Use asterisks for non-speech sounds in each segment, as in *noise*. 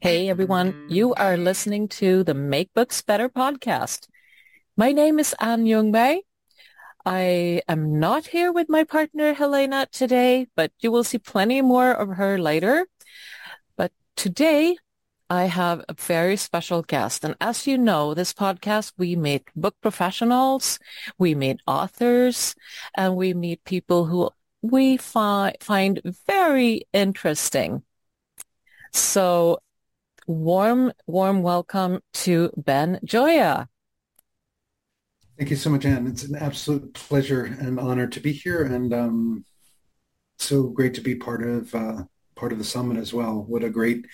Hey everyone, you are listening to the Make Books Better podcast. My name is Anne Youngmei. I am not here with my partner Helena today, but you will see plenty more of her later. But today I have a very special guest. And as you know, this podcast, we meet book professionals, we meet authors, and we meet people who we fi- find very interesting. So warm, warm welcome to Ben Gioia. Thank you so much, Anne. It's an absolute pleasure and honor to be here, and um, so great to be part of uh, part of the summit as well. What a great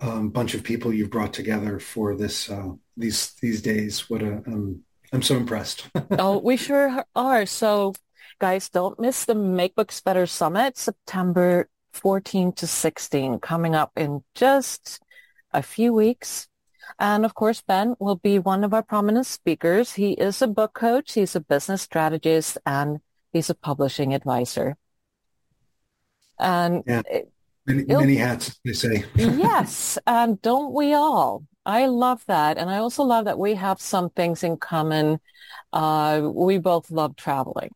um, bunch of people you've brought together for this uh, these these days. What a um, I'm so impressed. *laughs* oh, we sure are. So, guys, don't miss the Make Books Better Summit, September 14 to 16, coming up in just a few weeks. And of course, Ben will be one of our prominent speakers. He is a book coach, he's a business strategist, and he's a publishing advisor. And yeah. many, many hats, they say. *laughs* yes, and don't we all? I love that. And I also love that we have some things in common. Uh, we both love traveling.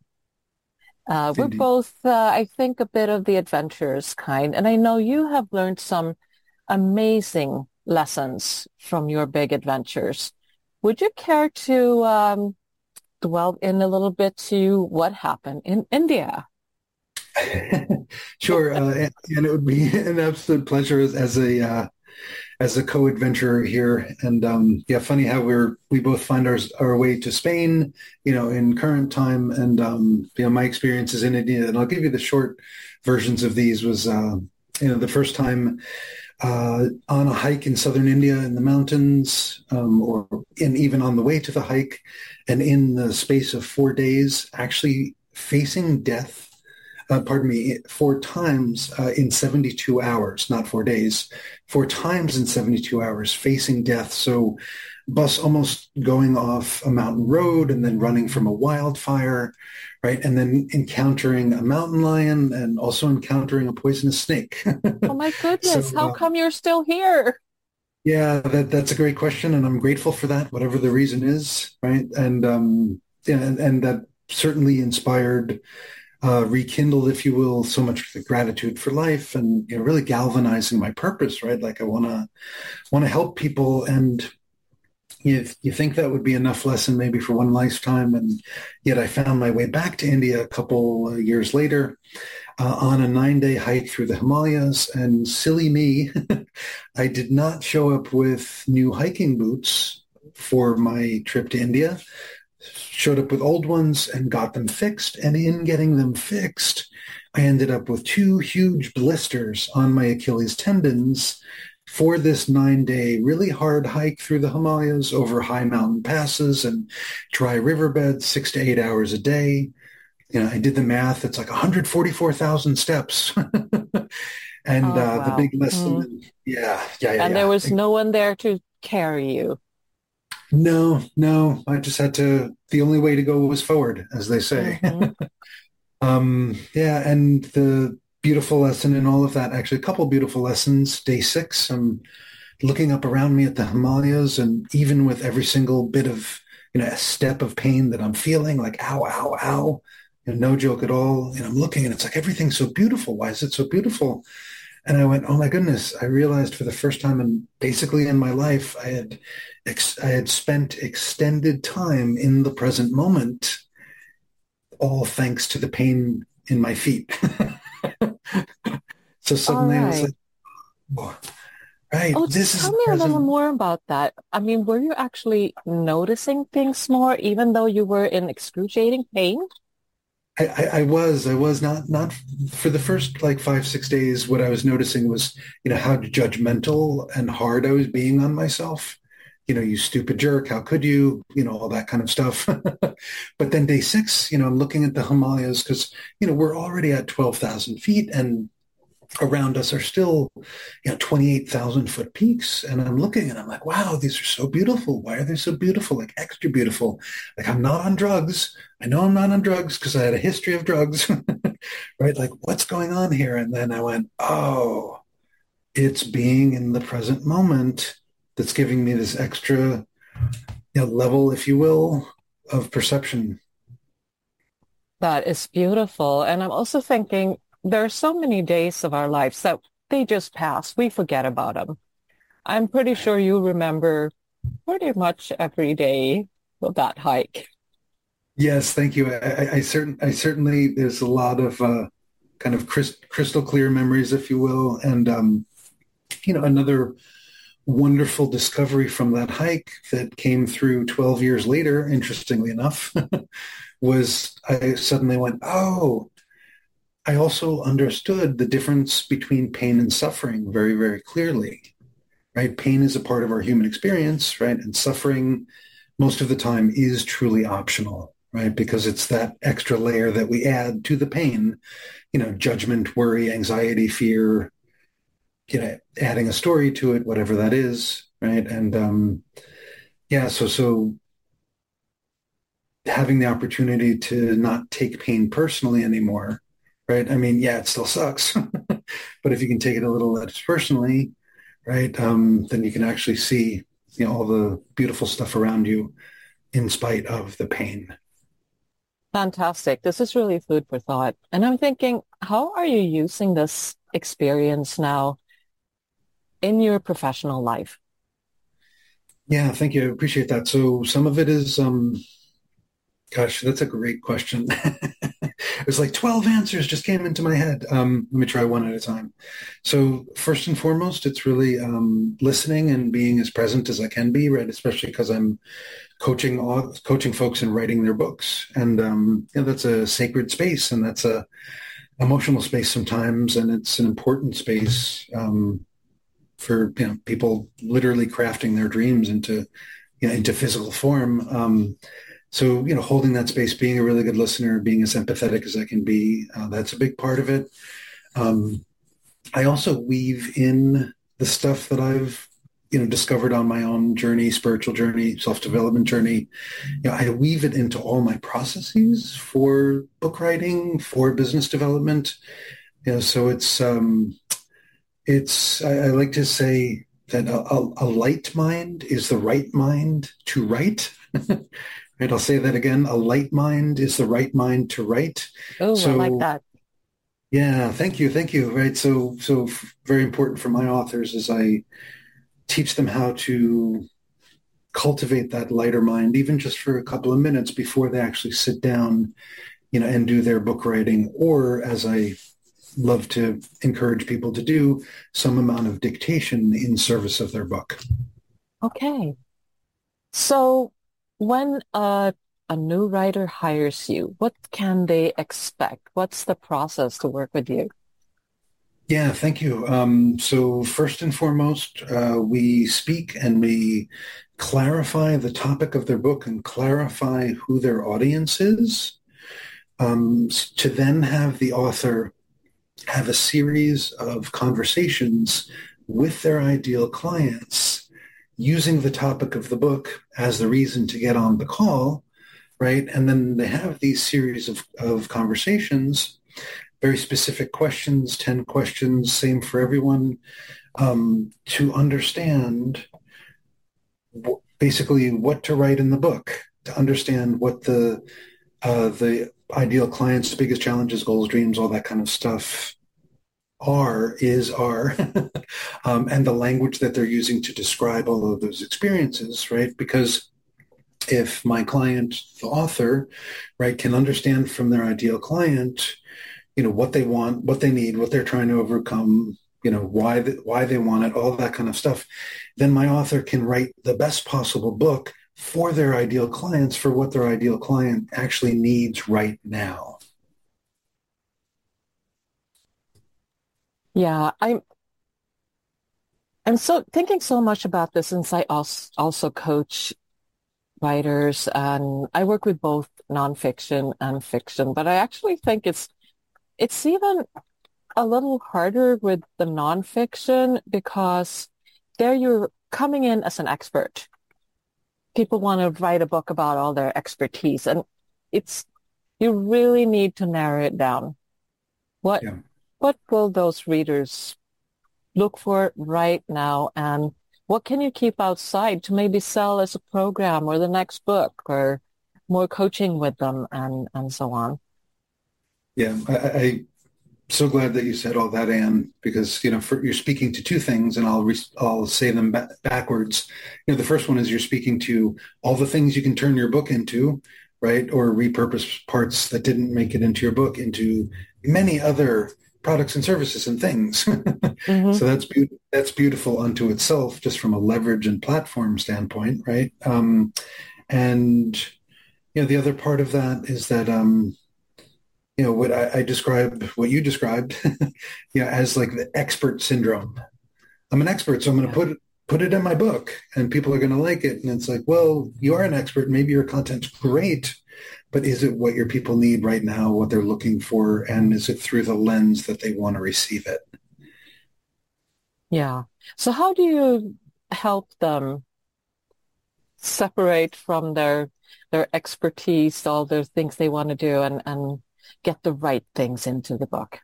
Uh, we're both, uh, I think, a bit of the adventurous kind. And I know you have learned some amazing lessons from your big adventures. Would you care to um, dwell in a little bit to what happened in India? *laughs* sure, uh, and, and, it would be *laughs* an absolute pleasure as, as a uh, as a co-adventurer here. And um, yeah, funny how we're we both find our our way to Spain, you know, in current time. And um, you know, my experiences in India, and I'll give you the short versions of these. Was uh, you know the first time uh, on a hike in southern India in the mountains, um, or in even on the way to the hike, and in the space of four days, actually facing death. Uh, pardon me, four times uh, in 72 hours, not four days, four times in 72 hours, facing death. So, bus almost going off a mountain road and then running from a wildfire, right? And then encountering a mountain lion and also encountering a poisonous snake. *laughs* oh my goodness. So, How uh, come you're still here? Yeah, that, that's a great question. And I'm grateful for that, whatever the reason is, right? And, um, and, and that certainly inspired, uh, rekindled, if you will, so much gratitude for life and, you know, really galvanizing my purpose, right? Like I want to, want to help people and, you, you think that would be enough lesson maybe for one lifetime. And yet I found my way back to India a couple years later uh, on a nine day hike through the Himalayas. And silly me, *laughs* I did not show up with new hiking boots for my trip to India. Showed up with old ones and got them fixed. And in getting them fixed, I ended up with two huge blisters on my Achilles tendons for this nine day really hard hike through the Himalayas over high mountain passes and dry riverbeds, six to eight hours a day. You know, I did the math. It's like 144,000 steps. *laughs* and oh, uh, wow. the big lesson, mm. yeah, yeah, yeah. And there was no one there to carry you. No, no. I just had to, the only way to go was forward, as they say. Mm-hmm. *laughs* um, yeah. And the, beautiful lesson in all of that. Actually, a couple beautiful lessons. Day six, I'm looking up around me at the Himalayas, and even with every single bit of you know a step of pain that I'm feeling, like ow, ow, ow, you know, no joke at all. And I'm looking, and it's like everything's so beautiful. Why is it so beautiful? And I went, oh my goodness! I realized for the first time, and basically in my life, I had ex- I had spent extended time in the present moment, all thanks to the pain in my feet. *laughs* so suddenly right. I was like, oh, right. Oh, this tell me present. a little more about that. I mean, were you actually noticing things more, even though you were in excruciating pain? I, I, I, was, I was not, not for the first like five, six days. What I was noticing was, you know, how judgmental and hard I was being on myself you know, you stupid jerk, how could you, you know, all that kind of stuff. *laughs* but then day six, you know, I'm looking at the Himalayas because, you know, we're already at 12,000 feet and around us are still, you know, 28,000 foot peaks. And I'm looking and I'm like, wow, these are so beautiful. Why are they so beautiful? Like extra beautiful. Like I'm not on drugs. I know I'm not on drugs because I had a history of drugs, *laughs* right? Like what's going on here? And then I went, oh, it's being in the present moment that's giving me this extra you know, level, if you will, of perception. That is beautiful. And I'm also thinking there are so many days of our lives that they just pass. We forget about them. I'm pretty sure you remember pretty much every day of that hike. Yes, thank you. I, I, certain, I certainly, there's a lot of uh, kind of crystal clear memories, if you will. And, um, you know, another wonderful discovery from that hike that came through 12 years later, interestingly enough, *laughs* was I suddenly went, oh, I also understood the difference between pain and suffering very, very clearly. Right? Pain is a part of our human experience, right? And suffering most of the time is truly optional, right? Because it's that extra layer that we add to the pain, you know, judgment, worry, anxiety, fear, you know, adding a story to it, whatever that is, right? And um, yeah, so so having the opportunity to not take pain personally anymore, right? I mean, yeah, it still sucks, *laughs* but if you can take it a little less personally, right, um, then you can actually see, you know, all the beautiful stuff around you in spite of the pain. Fantastic. This is really food for thought. And I'm thinking, how are you using this experience now in your professional life? Yeah, thank you. I appreciate that. So some of it is, um, gosh, that's a great question. *laughs* it was like 12 answers just came into my head. Um, let me try one at a time. So first and foremost, it's really um, listening and being as present as I can be, right? Especially because I'm coaching coaching folks and writing their books. And um, you know, that's a sacred space and that's a emotional space sometimes. And it's an important space. Um, for you know, people literally crafting their dreams into you know, into physical form. So you know, holding that space, being a really good listener, being as empathetic as I can be, uh, that's a big part of it. Um, I also weave in the stuff that I've you know discovered on my own journey, spiritual journey, self development journey. You know, I weave it into all my processes for book writing, for business development. You know, so it's um, it's I, I like to say that a, a, a, light mind is the right mind to write. *laughs* right, I'll say that again. A light mind is the right mind to write. Oh, so, I like that. Yeah, thank you, thank you. Right, so so very important for my authors is I teach them how to cultivate that lighter mind, even just for a couple of minutes before they actually sit down, you know, and do their book writing, or as I love to encourage people to do some amount of dictation in service of their book. Okay. So when a, a new writer hires you, what can they expect? What's the process to work with you? Yeah, thank you. Um, so first and foremost, uh, we speak and we clarify the topic of their book and clarify who their audience is um, to then have the author have a series of conversations with their ideal clients using the topic of the book as the reason to get on the call, right? And then they have these series of, of conversations, very specific questions, 10 questions, same for everyone, um, to understand basically what to write in the book, to understand what the uh, the ideal clients, biggest challenges, goals, dreams, all that kind of stuff are, is, are, *laughs* um, and the language that they're using to describe all of those experiences, right? Because if my client, the author, right, can understand from their ideal client, you know, what they want, what they need, what they're trying to overcome, you know, why, the, why they want it, all that kind of stuff, then my author can write the best possible book for their ideal clients for what their ideal client actually needs right now. Yeah, I'm I'm so thinking so much about this since I also also coach writers and I work with both nonfiction and fiction, but I actually think it's it's even a little harder with the nonfiction because there you're coming in as an expert people want to write a book about all their expertise and it's you really need to narrow it down what yeah. What will those readers look for right now and what can you keep outside to maybe sell as a program or the next book or more coaching with them and, and so on? Yeah, I, I so glad that you said all that, Anne, because you know for, you're speaking to two things, and I'll re, I'll say them ba- backwards. You know, the first one is you're speaking to all the things you can turn your book into, right, or repurpose parts that didn't make it into your book into many other products and services and things. *laughs* mm-hmm. So that's be- that's beautiful unto itself, just from a leverage and platform standpoint, right? Um, and you know, the other part of that is that um, you know what I, I describe what you described *laughs* you know as like the expert syndrome i'm an expert so i'm going to yeah. put it put it in my book and people are going to like it and it's like well you are an expert maybe your content's great but is it what your people need right now what they're looking for and is it through the lens that they want to receive it yeah so how do you help them separate from their their expertise all those things they want to do and and get the right things into the book?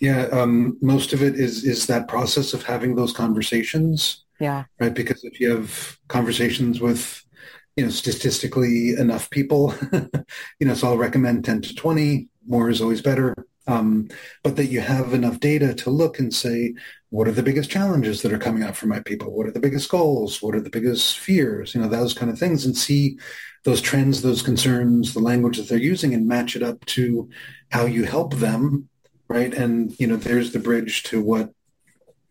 Yeah, um, most of it is is that process of having those conversations. Yeah. Right. Because if you have conversations with, you know, statistically enough people, *laughs* you know, so I'll recommend 10 to 20. More is always better. Um, but that you have enough data to look and say, what are the biggest challenges that are coming up for my people? What are the biggest goals? What are the biggest fears? You know, those kind of things and see those trends, those concerns, the language that they're using and match it up to how you help them, right? And, you know, there's the bridge to what,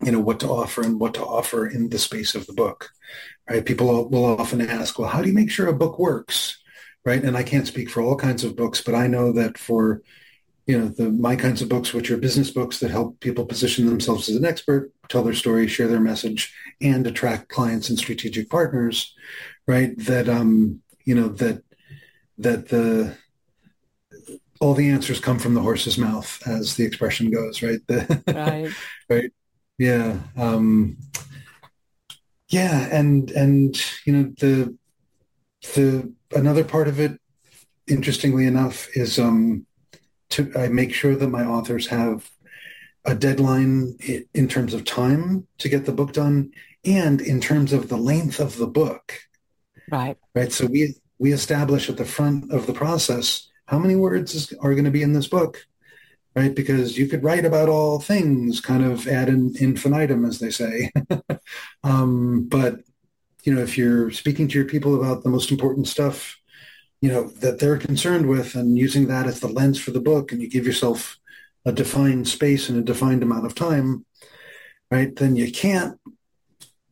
you know, what to offer and what to offer in the space of the book, right? People will often ask, well, how do you make sure a book works, right? And I can't speak for all kinds of books, but I know that for, you know, the my kinds of books, which are business books that help people position themselves as an expert, tell their story, share their message, and attract clients and strategic partners, right? That um, you know that that the all the answers come from the horse's mouth, as the expression goes, right? The, right. *laughs* right. Yeah. Um, yeah. And, and, you know, the, the, another part of it, interestingly enough, is, um, to, I make sure that my authors have a deadline in terms of time to get the book done and in terms of the length of the book. Right. Right. So we we establish at the front of the process how many words is, are going to be in this book, right? Because you could write about all things, kind of ad infinitum, as they say. *laughs* um, but you know, if you're speaking to your people about the most important stuff, you know that they're concerned with, and using that as the lens for the book, and you give yourself a defined space and a defined amount of time, right? Then you can't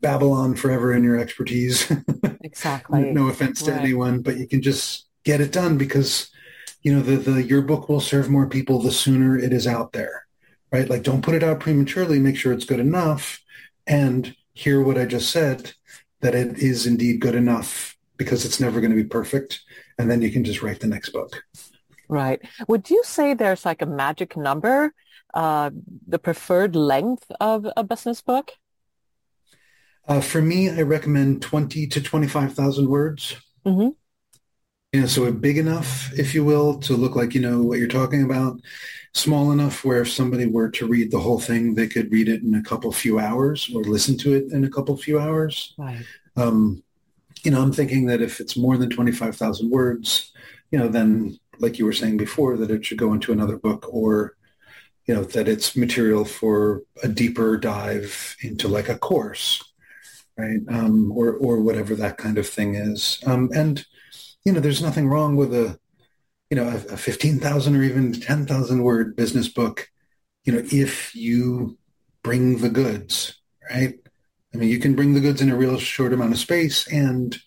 Babylon forever in your expertise. *laughs* Exactly. no offense to right. anyone, but you can just get it done because you know the, the your book will serve more people the sooner it is out there. Right? Like don't put it out prematurely, make sure it's good enough and hear what I just said that it is indeed good enough because it's never going to be perfect and then you can just write the next book. Right. Would you say there's like a magic number, uh, the preferred length of a business book? Uh, for me, I recommend 20 to 25,000 words. Mm-hmm. You know, so big enough, if you will, to look like you know what you're talking about. Small enough where if somebody were to read the whole thing, they could read it in a couple few hours or listen to it in a couple few hours. Right. Um, you know, I'm thinking that if it's more than 25,000 words, you know, then like you were saying before, that it should go into another book or, you know, that it's material for a deeper dive into like a course right? Um, or or whatever that kind of thing is. Um, and you know, there's nothing wrong with a you know a, a fifteen thousand or even ten thousand word business book. You know, if you bring the goods, right? I mean, you can bring the goods in a real short amount of space, and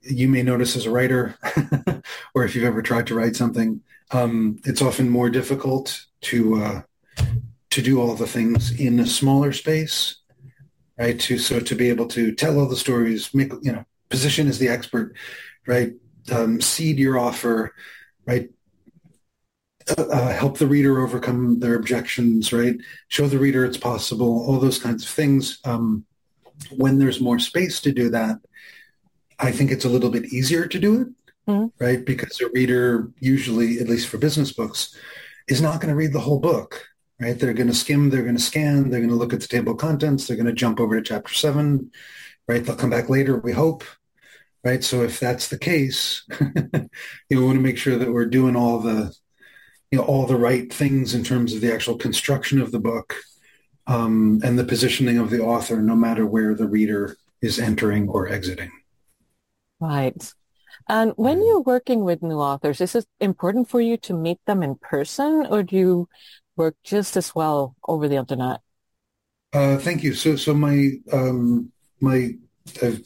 you may notice as a writer, *laughs* or if you've ever tried to write something, um, it's often more difficult to uh, to do all the things in a smaller space right? To so to be able to tell all the stories, make you know, position as the expert, right? Um, seed your offer, right? Uh, uh, help the reader overcome their objections, right? Show the reader it's possible, all those kinds of things. Um, when there's more space to do that, I think it's a little bit easier to do it, mm-hmm. right? Because a reader usually, at least for business books, is not going to read the whole book, right? They're going to skim, they're going to scan, they're going to look at the table of contents, they're going to jump over to chapter seven, right? They'll come back later, we hope, right? So if that's the case, *laughs* you know, want to make sure that we're doing all the, you know, all the right things in terms of the actual construction of the book um, and the positioning of the author, no matter where the reader is entering or exiting. Right. And when mm-hmm. you're working with new authors, is it important for you to meet them in person or do you work just as well over the internet? Uh, thank you. So, so my, um, my, I've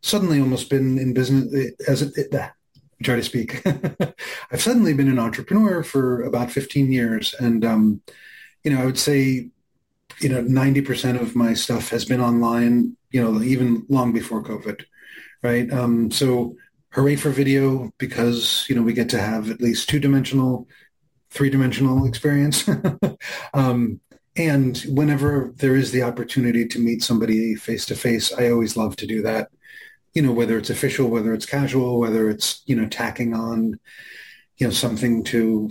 suddenly almost been in business as it, it try to speak. *laughs* I've suddenly been an entrepreneur for about 15 years. And, um, you know, I would say, you know, 90% of my stuff has been online, you know, even long before COVID. Right. Um, so hooray for video because, you know, we get to have at least two dimensional, three dimensional experience. *laughs* um, and whenever there is the opportunity to meet somebody face to face, I always love to do that. You know, whether it's official, whether it's casual, whether it's, you know, tacking on, you know, something to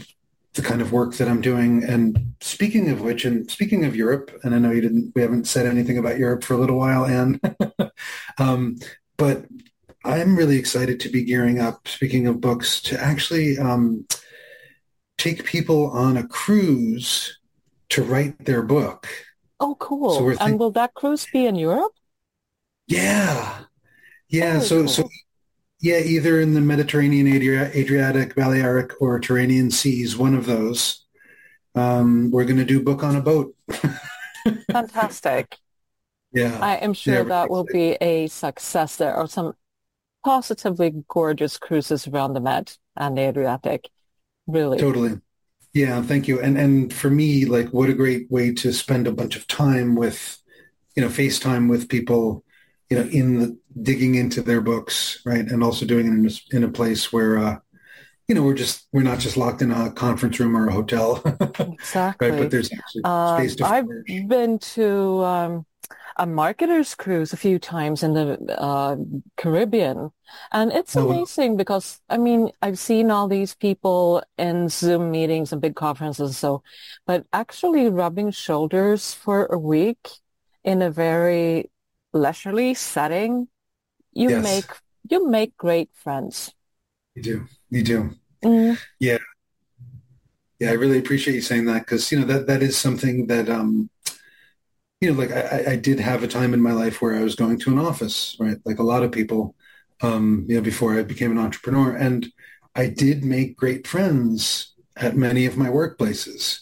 the kind of work that I'm doing. And speaking of which, and speaking of Europe, and I know you didn't, we haven't said anything about Europe for a little while, and *laughs* um, but I'm really excited to be gearing up. Speaking of books, to actually um, take people on a cruise to write their book. Oh, cool! So and will that cruise be in Europe? Yeah, yeah. Very so cool. so yeah, either in the Mediterranean, Adri- Adriatic, Balearic, or Tyrrhenian seas, one of those. Um, we're going to do book on a boat. *laughs* Fantastic. Yeah. I am sure yeah, that will be a success. There are some positively gorgeous cruises around the Med and the Adriatic. Really. Totally. Yeah, thank you. And and for me, like what a great way to spend a bunch of time with, you know, FaceTime with people you know, in the digging into their books, right, and also doing it in a, in a place where, uh, you know, we're just we're not just locked in a conference room or a hotel, exactly. *laughs* right? But there's actually space to. Um, I've been to um, a marketers cruise a few times in the uh, Caribbean, and it's oh, amazing because I mean I've seen all these people in Zoom meetings and big conferences, so, but actually rubbing shoulders for a week in a very leisurely setting, you yes. make you make great friends. You do. You do. Mm. Yeah. Yeah, I really appreciate you saying that because you know that that is something that um, you know, like I, I did have a time in my life where I was going to an office, right? Like a lot of people, um, you know, before I became an entrepreneur, and I did make great friends at many of my workplaces,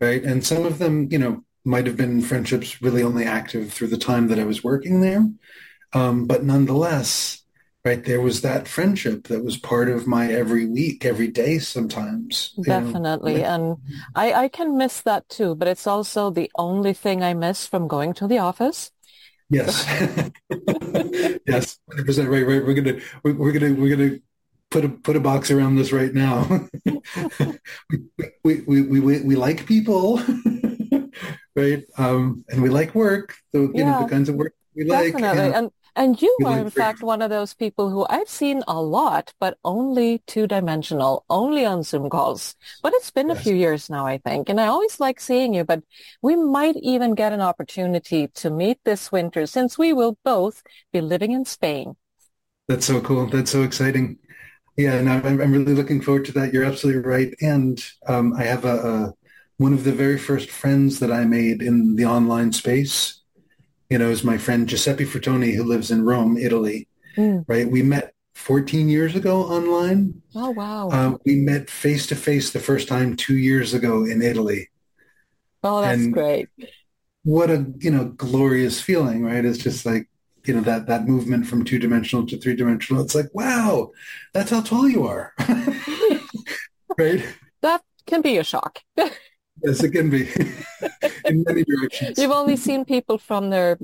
right? And some of them, you know, might have been friendships really only active through the time that I was working there. Um, but nonetheless, right, there was that friendship that was part of my every week, every day sometimes. Definitely. Know? And I, I can miss that too, but it's also the only thing I miss from going to the office. Yes. *laughs* yes. 100% right, right. We're going to, we're, to, we're to, put a put a box around this right now. *laughs* we, we, we, we, we like people *laughs* right? Um, and we like work, the, you yeah, know, the kinds of work we definitely. like. And, and, and you are, in fact, one of those people who I've seen a lot, but only two-dimensional, only on Zoom calls. But it's been yes. a few years now, I think. And I always like seeing you, but we might even get an opportunity to meet this winter since we will both be living in Spain. That's so cool. That's so exciting. Yeah, and I'm, I'm really looking forward to that. You're absolutely right. And um, I have a, a one of the very first friends that I made in the online space, you know, is my friend Giuseppe Frattoni, who lives in Rome, Italy. Mm. Right? We met 14 years ago online. Oh, wow. Uh, we met face to face the first time two years ago in Italy. Oh, that's and great. What a, you know, glorious feeling, right? It's just like, you know, that, that movement from two dimensional to three dimensional. It's like, wow, that's how tall you are. *laughs* *laughs* right? That can be a shock. *laughs* Yes, it can be *laughs* in many directions. You've only seen people from their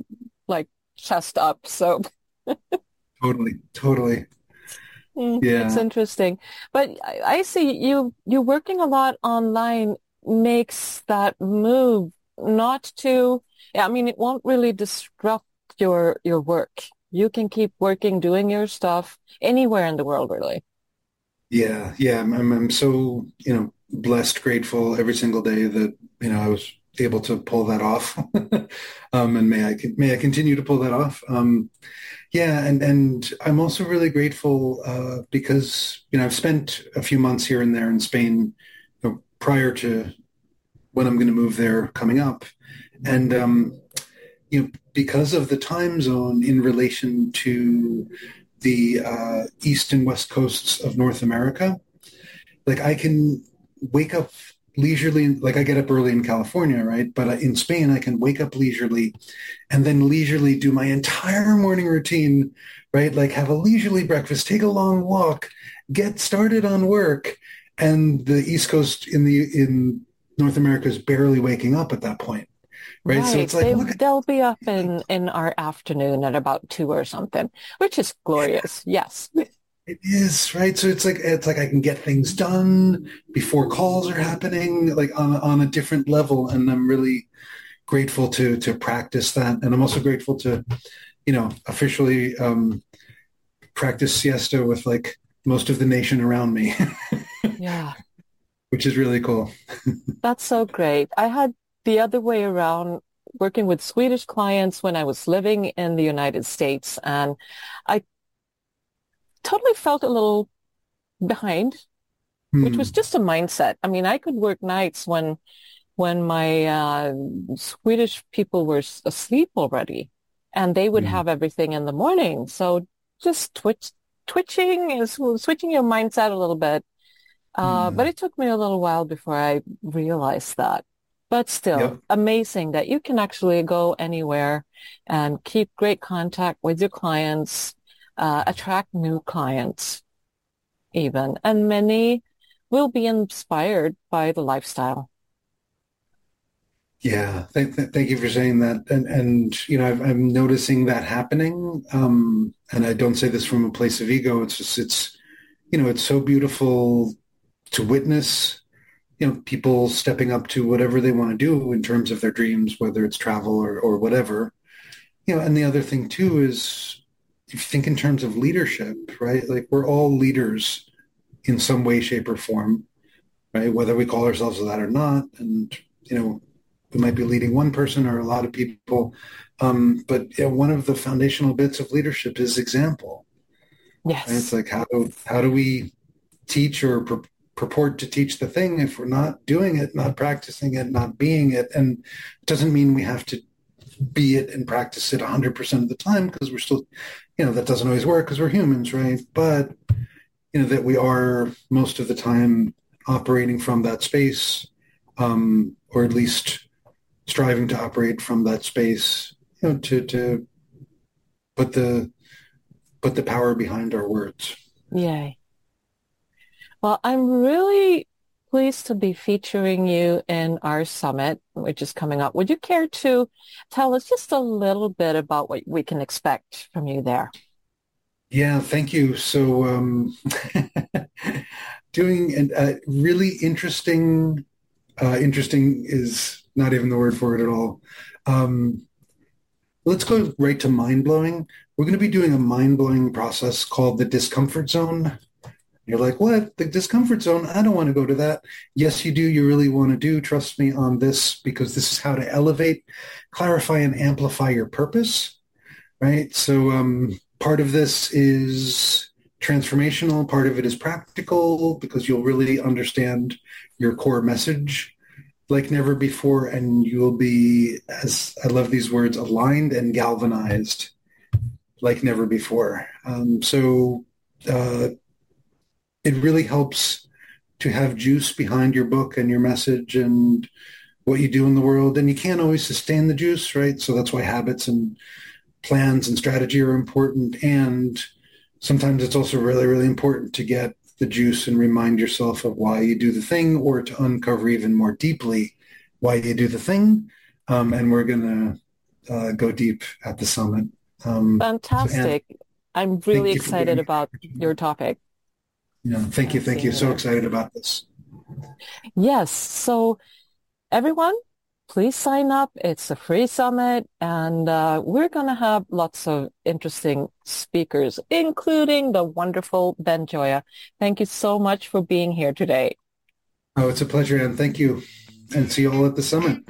like chest up, so *laughs* totally, totally. Mm, yeah, it's interesting. But I, I see you you working a lot online makes that move not to. I mean, it won't really disrupt your your work. You can keep working, doing your stuff anywhere in the world, really. Yeah, yeah. I'm, I'm, I'm so you know blessed, grateful every single day that you know I was able to pull that off, *laughs* um, and may I may I continue to pull that off. Um, yeah, and and I'm also really grateful uh, because you know I've spent a few months here and there in Spain you know, prior to when I'm going to move there coming up, and um, you know because of the time zone in relation to the uh, east and west coasts of North America, like I can wake up leisurely like i get up early in california right? But in spain i can wake up leisurely and then leisurely do my entire morning routine right? Like have a leisurely breakfast take a long walk get started on work and the east coast in the in north america is barely waking up at that point right, right. so it's like they, they'll be up in in our afternoon at about two or something which is glorious. Yes *laughs* it is right. So it's like it's like I can get things done before calls are happening, like on on a different level, and I'm really grateful to to practice that, and I'm also grateful to, you know, officially um, practice siesta with like most of the nation around me. *laughs* yeah, which is really cool. *laughs* That's so great. I had the other way around working with Swedish clients when I was living in the United States. And I totally felt a little behind, hmm. which was hmm. just a mindset. I mean, I could work nights when when my uh, Swedish people were asleep already, and they would hmm. have everything in the morning. So just twitch, twitching is switching your mindset a little bit. Uh, hmm. But it took me a little while before I realized that. But still, yep. amazing that you can actually go anywhere and keep great contact with your clients uh, attract new clients even. And many will be inspired by the lifestyle. Yeah, thank, thank you for saying that. And, and you know, i am noticing that happening. Um, and I don't say this from a place of ego. It's just, it's, you know, it's so beautiful to witness, you know, people stepping up to whatever they want to do in terms of their dreams, whether it's travel or, or whatever. You know, and the other thing too is you think in terms of leadership, right? Like we're all leaders in some way, shape, or form, right? Whether we call ourselves that or not, and you know, we might be leading one person or a lot of people. Um, but you know, one of the foundational bits of leadership is example. Yes, right? it's like how do how do we teach or pur- purport to teach the thing if we're not doing it, not practicing it, not being it, and it doesn't mean we have to be it and practice it 100% of the time because we're still, you know, that doesn't always work because we're humans, right? But, you know, that we are most of the time operating from that space, um, or at least striving to operate from that space, you know, to, to put the, put the power behind our words. Yay. Well, I'm really pleased to be featuring you in our summit, which is coming up. Would you care to tell us just a little bit about what we can expect from you there? Yeah, thank you. So, um, *laughs* doing a really interesting, uh, interesting is not even the word for it at all. Um, let's go right to mind blowing. We're going to be doing a mind blowing process called the discomfort zone you're like, what? The discomfort zone? I don't want to go to that. Yes, you do. You really want to do. Trust me on this because this is how to elevate, clarify, and amplify your purpose. Right. So um, part of this is transformational. Part of it is practical because you'll really understand your core message like never before. And you'll be, as I love these words, aligned and galvanized like never before. Um, so uh, it really helps to have juice behind your book and your message and what you do in the world. And you can't always sustain the juice, right? So that's why habits and plans and strategy are important. And sometimes it's also really, really important to get the juice and remind yourself of why you do the thing or to uncover even more deeply why you do the thing. Um, and we're going to uh, go deep at the summit. Um, Fantastic. So, I'm really excited about your topic. Yeah, thank you, thank you. So excited about this. Yes. So everyone, please sign up. It's a free summit and uh, we're going to have lots of interesting speakers, including the wonderful Ben Gioia. Thank you so much for being here today. Oh, it's a pleasure, and thank you. And see you all at the summit.